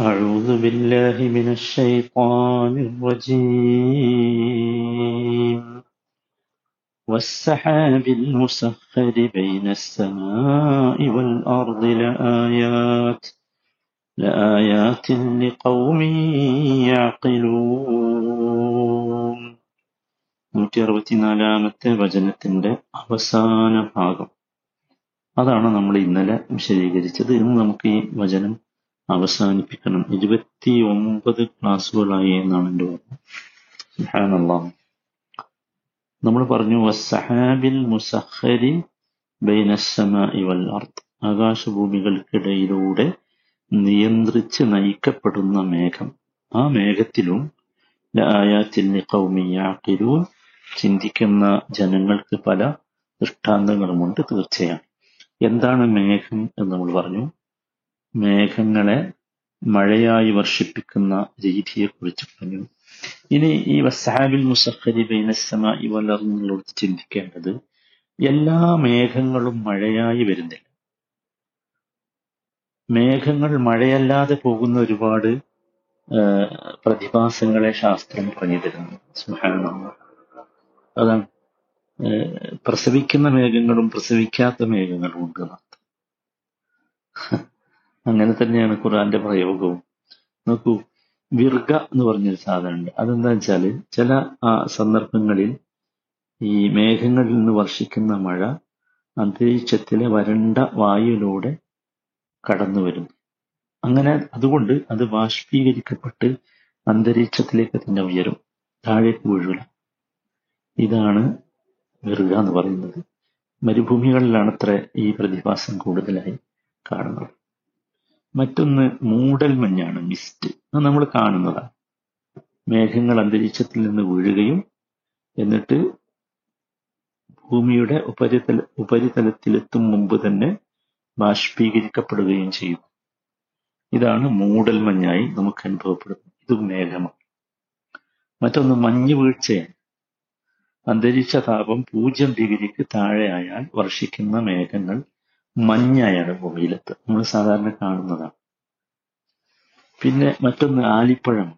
أعوذ بالله من الشيطان الرجيم والسحاب المسخر بين السماء والأرض لآيات لآيات لقوم يعقلون നൂറ്റി അറുപത്തിനാലാമത്തെ വചനത്തിന്റെ അവസാന ഭാഗം അതാണ് നമ്മൾ ഇന്നലെ വിശദീകരിച്ചത് ഇന്ന് നമുക്ക് ഈ വചനം അവസാനിപ്പിക്കണം. ഇരുപത്തി ഒമ്പത് ക്ലാസ്സുകളായി എന്നാണ് എന്റെ ഓർമ്മ. നമ്മൾ പറഞ്ഞു വസ്സഹാബിൽ മുസഹരി ബൈനസ്സമാഇ വൽ അർദ് ആകാശഭൂമികൾക്കിടയിലൂടെ നിയന്ത്രിച്ച് നയിക്കപ്പെടുന്ന മേഘം. ആ മേഘത്തിലും ആയാത്തിൽ യഅഖിലൂൻ ചിന്തിക്കുന്ന ജനങ്ങൾക്ക് പല ദൃഷ്ടാന്തങ്ങളുമുണ്ട് തീർച്ചയാണ് എന്താണ് മേഘം എന്ന് നമ്മൾ പറഞ്ഞു? മേഘങ്ങളെ മഴയായി വർഷിപ്പിക്കുന്ന രീതിയെക്കുറിച്ച് പറഞ്ഞു. ഇനി ഈ വസാബിൽ മുസഖരി ബൈനസ്സമായി വലർന്നുള്ളോട് ചിന്തിക്കേണ്ടത് എല്ലാ മേഘങ്ങളും മഴയായി വരുന്നില്ല. മേഘങ്ങൾ മഴയല്ലാതെ പോകുന്ന ഒരുപാട് പ്രതിഭാസങ്ങളെ ശാസ്ത്രം പറഞ്ഞു തരുന്നു. അതാണ്. പ്രസവിക്കുന്ന മേഘങ്ങളും പ്രസവിക്കാത്ത മേഘങ്ങളും ഉണ്ട് അങ്ങനെ തന്നെയാണ് ഖുറാന്റെ പ്രയോഗവും. നോക്കൂ വിർഗ എന്ന് പറഞ്ഞൊരു സാധനമുണ്ട്. അതെന്താ വെച്ചാൽ ചില ആ സന്ദർഭങ്ങളിൽ ഈ മേഘങ്ങളിൽ നിന്ന് വർഷിക്കുന്ന മഴ അന്തരീക്ഷത്തിലെ വരണ്ട വായുവിലൂടെ കടന്നു വരുന്നു. അങ്ങനെ അതുകൊണ്ട് അത് ബാഷ്പീകരിക്കപ്പെട്ട് അന്തരീക്ഷത്തിലേക്ക് തന്നെ ഉയരും. താഴേക്ക് വീഴൂല. ഇതാണ് വിർഗ എന്ന് പറയുന്നത്. മരുഭൂമികളിലാണ് അത്ര ഈ പ്രതിഭാസം കൂടുതലായി കാണുന്നത്. മറ്റൊന്ന് മൂടൽമഞ്ഞാണ് മിസ്റ്റ് അത് നമ്മൾ കാണുന്നതാണ് മേഘങ്ങൾ അന്തരീക്ഷത്തിൽ നിന്ന് വീഴുകയും എന്നിട്ട് ഭൂമിയുടെ ഉപരിതല ഉപരിതലത്തിലെത്തും മുമ്പ് തന്നെ ബാഷ്പീകരിക്കപ്പെടുകയും ചെയ്യും. ഇതാണ് മൂടൽമഞ്ഞായി നമുക്ക് അനുഭവപ്പെടുന്നത്. ഇതും മേഘമാണ്. മറ്റൊന്ന് മഞ്ഞ് വീഴ്ചയാണ്. അന്തരീക്ഷ താപം പൂജ്യം ഡിഗ്രിക്ക് താഴെയായാൽ വർഷിക്കുന്ന മേഘങ്ങൾ മഞ്ഞായാണ് ഭൂമിയിലെത്ത് നമ്മൾ സാധാരണ കാണുന്നതാണ്. പിന്നെ മറ്റൊന്ന് ആലിപ്പഴം.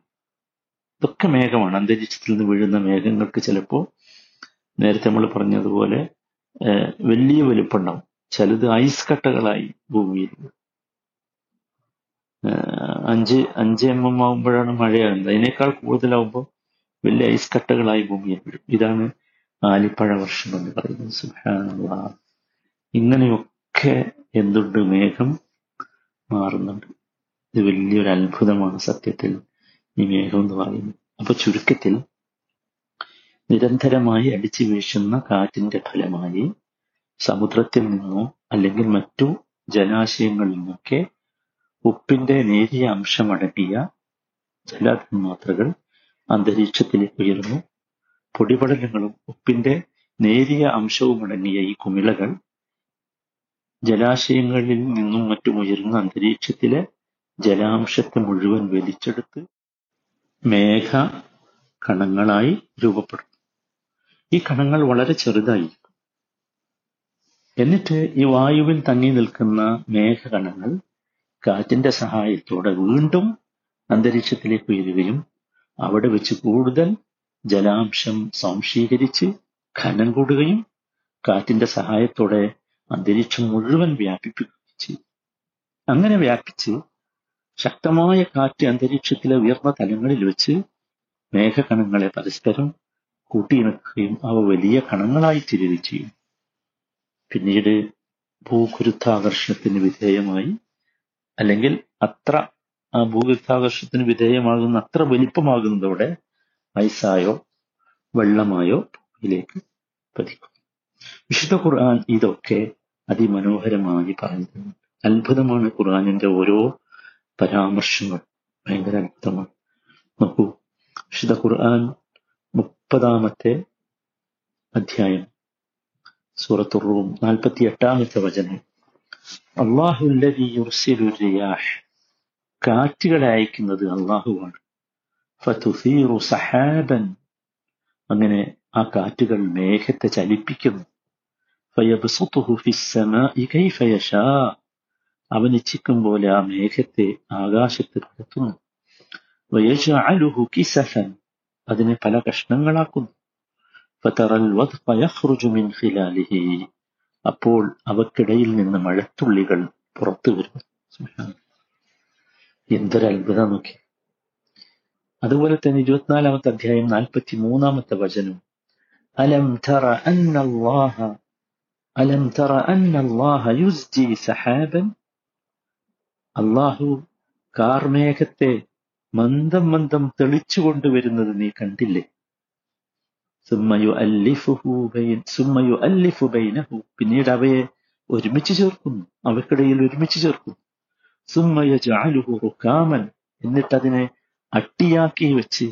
ഇതൊക്കെ മേഘമാണ്. അന്തരീക്ഷത്തിൽ നിന്ന് വീഴുന്ന മേഘങ്ങൾക്ക് ചിലപ്പോൾ നേരത്തെ നമ്മൾ പറഞ്ഞതുപോലെ വലിയ വലുപ്പുണ്ടാവും. ചിലത് ഐസ് കട്ടകളായി ഭൂമിയിൽ. അഞ്ച് അഞ്ച് എം എം ആകുമ്പോഴാണ് മഴയാകുന്നത്. അതിനേക്കാൾ കൂടുതലാവുമ്പോൾ വലിയ ഐസ് കട്ടകളായി ഭൂമിയിൽ വീഴും. ഇതാണ് ആലിപ്പഴ വർഷം എന്ന് പറയുന്നത്. സുഹാനുള്ള ഇങ്ങനെയൊക്കെ എന്തുണ്ട് മേഘം? മാറുന്നുണ്ട്. ഇത് വലിയൊരു അത്ഭുതമാണ് സത്യത്തിൽ ഈ മേഘം എന്ന് പറയുന്നത്. അപ്പൊ ചുരുക്കത്തിൽ നിരന്തരമായി അടിച്ചു വീശുന്ന കാറ്റിന്റെ ഫലമായി സമുദ്രത്തിൽ നിന്നോ അല്ലെങ്കിൽ മറ്റു ജലാശയങ്ങളിൽ നിന്നൊക്കെ ഉപ്പിന്റെ നേരിയ അംശമടങ്ങിയ ജലതന്മാത്രകൾ അന്തരീക്ഷത്തിലേക്ക് ഉയരുന്നു. പൊടിപടലങ്ങളും ഉപ്പിന്റെ നേരിയ അംശവും അടങ്ങിയ ഈ കുമിളകൾ ജലാശയങ്ങളിൽ നിന്നും മറ്റും ഉയരുന്ന അന്തരീക്ഷത്തിലെ ജലാംശത്തെ മുഴുവൻ വലിച്ചെടുത്ത് മേഘ കണങ്ങളായി രൂപപ്പെടുന്നു ഈ കണങ്ങൾ വളരെ ചെറുതായിരിക്കും. എന്നിട്ട് ഈ വായുവിൽ തങ്ങി നിൽക്കുന്ന മേഘകണങ്ങൾ കാറ്റിന്റെ സഹായത്തോടെ വീണ്ടും അന്തരീക്ഷത്തിലേക്ക് ഉയരുകയും അവിടെ വെച്ച് കൂടുതൽ ജലാംശം സംശീകരിച്ച് ഖനം കൂടുകയും കാറ്റിന്റെ സഹായത്തോടെ അന്തരീക്ഷം മുഴുവൻ വ്യാപിപ്പിക്കുകയും ചെയ്തു അങ്ങനെ വ്യാപിച്ച് ശക്തമായ കാറ്റ് അന്തരീക്ഷത്തിലെ ഉയർന്ന തലങ്ങളിൽ വെച്ച് മേഘകണങ്ങളെ പരസ്പരം കൂട്ടിയിണക്കുകയും അവ വലിയ കണങ്ങളായി തീരുകയും ചെയ്യും. പിന്നീട് ഭൂഗുരുത്വാകർഷണത്തിന് വിധേയമായി അല്ലെങ്കിൽ അത്ര ആ ഭൂഗുരുത്വാകർഷണത്തിന് വിധേയമാകുന്ന അത്ര വലിപ്പമാകുന്നതോടെ ഐസായോ വെള്ളമായോ ഭൂമിയിലേക്ക് പതിക്കും. വിശുദ്ധ ഖുർആൻ ഇതൊക്കെ അതിമനോഹരമായി പറയുന്നു. അത്ഭുതമാണ് ഖുർആാനിന്റെ ഓരോ പരാമർശങ്ങൾ ഭയങ്കര അത്ഭുതമാണ്. നോക്കൂ വിശുദ്ധ ഖുർആൻ മുപ്പതാമത്തെ അധ്യായം സൂറത്തു റൂം നാൽപ്പത്തി എട്ടാമത്തെ വചനം അള്ളാഹുല്ലതി യുർസിലു റിയാഹ് കാറ്റുകളെ അയക്കുന്നത് അള്ളാഹുവാണ്. സഹാബൻ. അങ്ങനെ ആ കാറ്റുകൾ മേഘത്തെ ചലിപ്പിക്കുന്നു. ഫയബ്സുതുഹു ഫിസ്സമാഇ കൈഫ യശാ അവൻ ഇച്ഛിക്കും പോലെ ആ മേഘത്തെ ആകാശത്ത് പരത്തുന്നു വയജഅലുഹു കിസഫൻ. അതിനെ പല കഷ്ണങ്ങളാക്കുന്നു. ഫതറൽ വദ്ഖ യഖ്റുജു മിൻ ഖിലാലിഹി. അപ്പോൾ അവക്കിടയിൽ നിന്ന് മഴത്തുള്ളികൾ പുറത്തു വരുന്നു. എന്തൊരു അത്ഭുതം നോക്കി. അതുപോലെ തന്നെ ഇരുപത്തിനാലാമത്തെ അധ്യായം നാൽപ്പത്തി മൂന്നാമത്തെ വചനം. അലം തറ അന്നല്ലാഹ അലം തറ الله يزجي സഹാബൻ അള്ളാഹു കാർമേഘത്തെ മന്ദം മന്ദം തെളിച്ചു കൊണ്ടുവരുന്നത് നീ കണ്ടില്ലേ? പിന്നീട് അവയെ ഒരുമിച്ച് ചേർക്കുന്നു. അവക്കിടയിൽ ഒരുമിച്ച് ചേർക്കുന്നു. സുമ്മയുറുക്കാമൻ എന്നിട്ട് എന്നിട്ടതിനെ അട്ടിയാക്കി വെച്ച്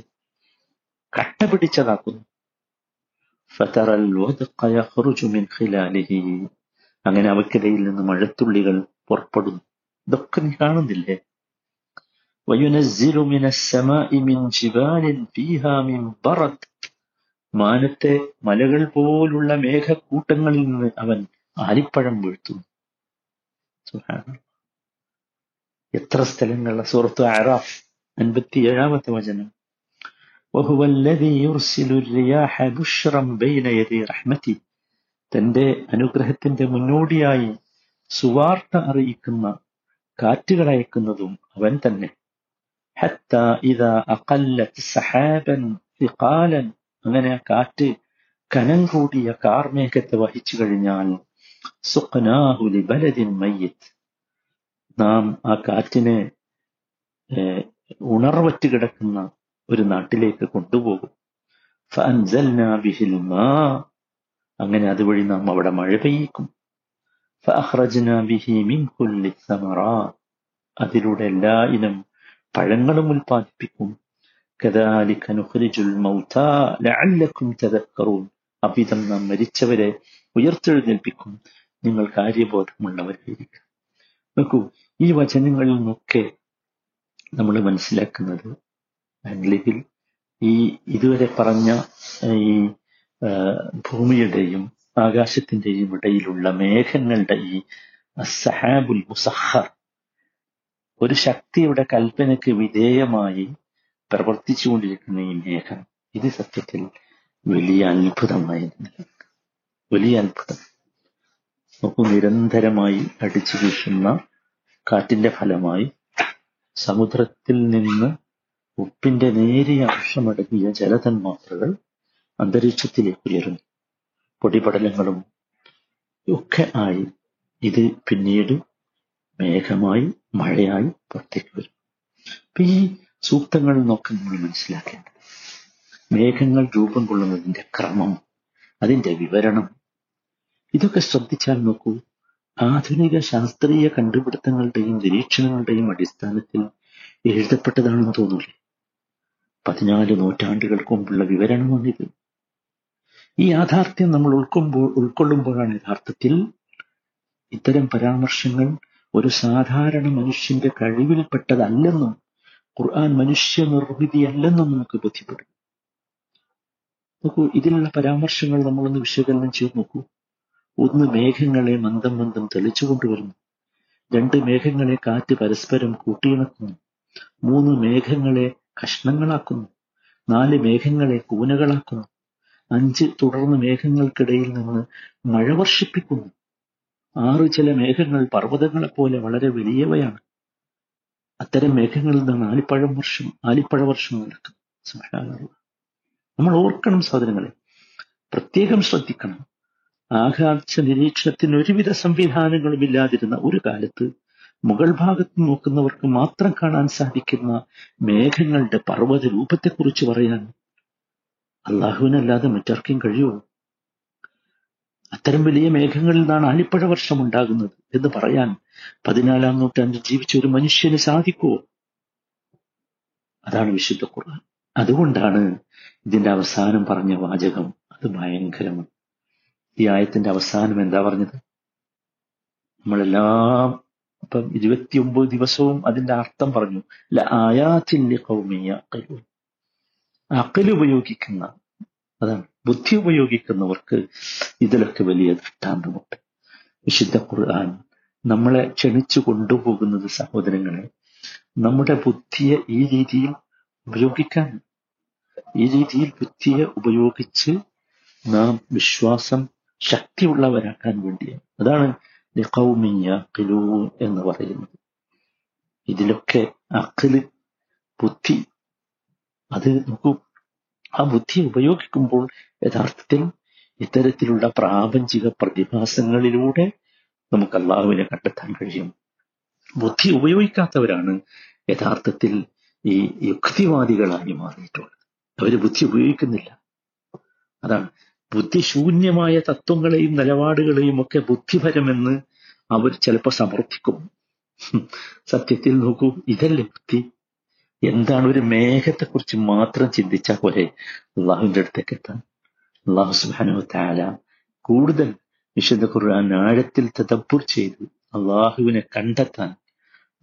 കട്ട പിടിച്ചതാക്കുന്നു ഫതറൽ മിൻ ഖിലാലിഹി അങ്ങനെ അവക്കിടയിൽ നിന്ന് മഴത്തുള്ളികൾ പുറപ്പെടുന്നു ഇതൊക്കെ നീ കാണുന്നില്ലേ? മാനത്തെ മലകൾ പോലുള്ള മേഘക്കൂട്ടങ്ങളിൽ നിന്ന് അവൻ ആലിപ്പഴം വീഴ്ത്തുന്നു. എത്ര സ്ഥലങ്ങളിലെ സുഹൃത്തു ആറാഫ് അൻപത്തി ഏഴാമത്തെ വചനം. وهو الذي يرسل الرياح بشرا بين يدي رحمتي തന്റെ അനുഗ്രഹത്തിന്റെ മുന്നോടിയായി സുവാർത്ത അറിയിക്കുന്ന കാറ്റുകൾ അയക്കുന്നതും അവൻ തന്നെ ഹത്ത ഇതാ അഖല്ലത്ത് സഹാബൻ ثقالا അങ്ങനെ ആ കാറ്റ് കനം കൂടിയ കാർമേഘത്തെ വഹിച്ചു കഴിഞ്ഞാൽ സുഖനാഹുലി ബലദിൻ മയ്യത്ത് നാം ആ കാറ്റിനെ ഉണർവറ്റ് കിടക്കുന്ന ഒരു നാട്ടിലേക്ക് കൊണ്ടുപോകും. അങ്ങനെ അതുവഴി നാം അവിടെ മഴ പെയ്യിക്കും. അതിലൂടെ എല്ലാ ഇനം പഴങ്ങളും ഉൽപ്പാദിപ്പിക്കും. അവിധം നാം മരിച്ചവരെ ഉയർത്തെഴുന്നേൽപ്പിക്കും. നിങ്ങൾ കാര്യബോധമുള്ളവരായിരിക്കും. നോക്കൂ ഈ വചനങ്ങളിൽ നിന്നൊക്കെ നമ്മൾ മനസ്സിലാക്കുന്നത് അല്ലെങ്കിൽ ഈ ഇതുവരെ പറഞ്ഞ ഈ ഭൂമിയുടെയും ആകാശത്തിന്റെയും ഇടയിലുള്ള മേഘങ്ങളുടെ ഈ സഹാബുൽ മുസഹർ ഒരു ശക്തിയുടെ കൽപ്പനയ്ക്ക് വിധേയമായി പ്രവർത്തിച്ചുകൊണ്ടിരിക്കുന്ന ഈ മേഘം. ഇത് സത്യത്തിൽ വലിയ അത്ഭുതമായിരുന്നു. വലിയ അത്ഭുതം. നോക്കൂ നിരന്തരമായി അടിച്ചു വീശുന്ന കാറ്റിന്റെ ഫലമായി സമുദ്രത്തിൽ നിന്ന് ഉപ്പിന്റെ നേരിയ അംശമടങ്ങിയ ജലതന്മാത്രകൾ അന്തരീക്ഷത്തിലേക്ക് ഉയരുന്നു. പൊടിപടലങ്ങളും ഒക്കെ ആയി ഇത് പിന്നീട് മേഘമായി മഴയായി പുറത്തേക്ക് വരും. ഈ സൂക്തങ്ങൾ നോക്കി നമ്മൾ മനസ്സിലാക്കേണ്ടത്. മേഘങ്ങൾ രൂപം കൊള്ളുന്നതിന്റെ ക്രമം അതിന്റെ വിവരണം ഇതൊക്കെ ശ്രദ്ധിച്ചാൽ നോക്കൂ ആധുനിക ശാസ്ത്രീയ കണ്ടുപിടുത്തങ്ങളുടെയും നിരീക്ഷണങ്ങളുടെയും അടിസ്ഥാനത്തിൽ എഴുതപ്പെട്ടതാണെന്ന് തോന്നൂലേ? പതിനാല് നൂറ്റാണ്ടുകൾക്ക് മുമ്പുള്ള വിവരണമാണിത്. ഈ യാഥാർത്ഥ്യം നമ്മൾ ഉൾക്കൊള്ളുമ്പോൾ ഉൾക്കൊള്ളുമ്പോഴാണ് യഥാർത്ഥത്തിൽ ഇത്തരം പരാമർശങ്ങൾ ഒരു സാധാരണ മനുഷ്യന്റെ കഴിവിൽപ്പെട്ടതല്ലെന്നും ഖുർആൻ മനുഷ്യ നിർമ്മിതിയല്ലെന്നും നമുക്ക് ബോധ്യപ്പെടും. നോക്കൂ ഇതിലുള്ള പരാമർശങ്ങൾ നമ്മളൊന്ന് വിശകലനം ചെയ്ത് നോക്കൂ. ഒന്ന് മേഘങ്ങളെ മന്ദം മന്ദം തെളിച്ചുകൊണ്ടുവരുന്നു രണ്ട് മേഘങ്ങളെ കാറ്റ് പരസ്പരം കൂട്ടിയിണക്കുന്നു. മൂന്ന് മേഘങ്ങളെ കഷ്ണങ്ങളാക്കുന്നു. നാല് മേഘങ്ങളെ കൂനകളാക്കുന്നു. അഞ്ച് തുടർന്ന് മേഘങ്ങൾക്കിടയിൽ നിന്ന് മഴ വർഷിപ്പിക്കുന്നു. ആറ് ചില മേഘങ്ങൾ പർവതങ്ങളെ പോലെ വളരെ വലിയവയാണ്. അത്തരം മേഘങ്ങളിൽ നിന്നാണ് ആലിപ്പഴം വർഷം ആലിപ്പഴ വർഷം നടക്കുന്നത് നമ്മൾ ഓർക്കണം സാധനങ്ങളെ. പ്രത്യേകം ശ്രദ്ധിക്കണം. ആകാശ നിരീക്ഷണത്തിന് ഒരുവിധ സംവിധാനങ്ങളും ഇല്ലാതിരുന്ന ഒരു കാലത്ത് മുകൾ ഭാഗത്ത് നോക്കുന്നവർക്ക് മാത്രം കാണാൻ സാധിക്കുന്ന മേഘങ്ങളുടെ പർവത രൂപത്തെക്കുറിച്ച് പറയാൻ അള്ളാഹുവിനല്ലാതെ മറ്റാർക്കും കഴിയുമോ അത്തരം വലിയ മേഘങ്ങളിൽ നിന്നാണ് ആലിപ്പഴ വർഷം ഉണ്ടാകുന്നത് എന്ന് പറയാൻ പതിനാലാം നൂറ്റാണ്ടിൽ ജീവിച്ച ഒരു മനുഷ്യന് സാധിക്കുമോ അതാണ് വിശുദ്ധ ഖുർആൻ. അതുകൊണ്ടാണ് ഇതിന്റെ അവസാനം പറഞ്ഞ വാചകം അത് ഭയങ്കരമാണ്. ഈ ആയത്തിന്റെ അവസാനം എന്താ പറഞ്ഞത്? നമ്മളെല്ലാം ഇപ്പം ഇരുപത്തിയൊമ്പത് ദിവസവും അതിന്റെ അർത്ഥം പറഞ്ഞു. ആയാത്തിന്റെ കൗമിയ അക്കൽ ഉപയോഗിക്കുന്ന അതാണ് ബുദ്ധി ഉപയോഗിക്കുന്നവർക്ക് ഇതിലൊക്കെ വലിയ ദൃഷ്ടാന്തമുണ്ട്. വിശുദ്ധ ഖുർആൻ നമ്മളെ ക്ഷണിച്ചു കൊണ്ടുപോകുന്നത് സഹോദരങ്ങളെ നമ്മുടെ ബുദ്ധിയെ ഈ രീതിയിൽ ഉപയോഗിക്കാൻ ഈ രീതിയിൽ ബുദ്ധിയെ ഉപയോഗിച്ച് നാം വിശ്വാസം ശക്തിയുള്ളവരാക്കാൻ വേണ്ടിയാണ്. അതാണ് എന്ന് പറയുന്നത് ഇതിലൊക്കെ അക്കൽ ബുദ്ധി. അത് നോക്കൂ. ആ ബുദ്ധി ഉപയോഗിക്കുമ്പോൾ യഥാർത്ഥത്തിൽ ഇത്തരത്തിലുള്ള പ്രാപഞ്ചിക പ്രതിഭാസങ്ങളിലൂടെ നമുക്ക് അള്ളാഹുവിനെ കണ്ടെത്താൻ കഴിയും. ബുദ്ധി ഉപയോഗിക്കാത്തവരാണ് യഥാർത്ഥത്തിൽ ഈ യുക്തിവാദികളായി മാറിയിട്ടുള്ളത്. അവർ ബുദ്ധി ഉപയോഗിക്കുന്നില്ല. അതാണ് ബുദ്ധിശൂന്യമായ തത്വങ്ങളെയും നിലപാടുകളെയും ഒക്കെ ബുദ്ധിപരമെന്ന് അവർ ചിലപ്പോൾ സമർപ്പിക്കും സത്യത്തിൽ നോക്കൂ ഇതല്ലേ ബുദ്ധി? എന്താണ് ഒരു മേഘത്തെക്കുറിച്ച് മാത്രം ചിന്തിച്ചാൽ പോലെ അള്ളാഹുവിന്റെ അടുത്തേക്ക് എത്താൻ. അള്ളാഹു സുബാനു താല കൂടുതൽ വിശുദ്ധ ഖുർആൻ ആഴത്തിൽ തദബ്ബുർ ചെയ്ത് അള്ളാഹുവിനെ കണ്ടെത്താൻ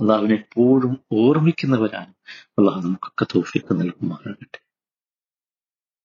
അള്ളാഹുവിനെ എപ്പോഴും ഓർമ്മിക്കുന്നവരാണ്. അള്ളാഹു നമുക്കൊക്കെ തോഫിക്ക് നൽകുമാറാകട്ടെ.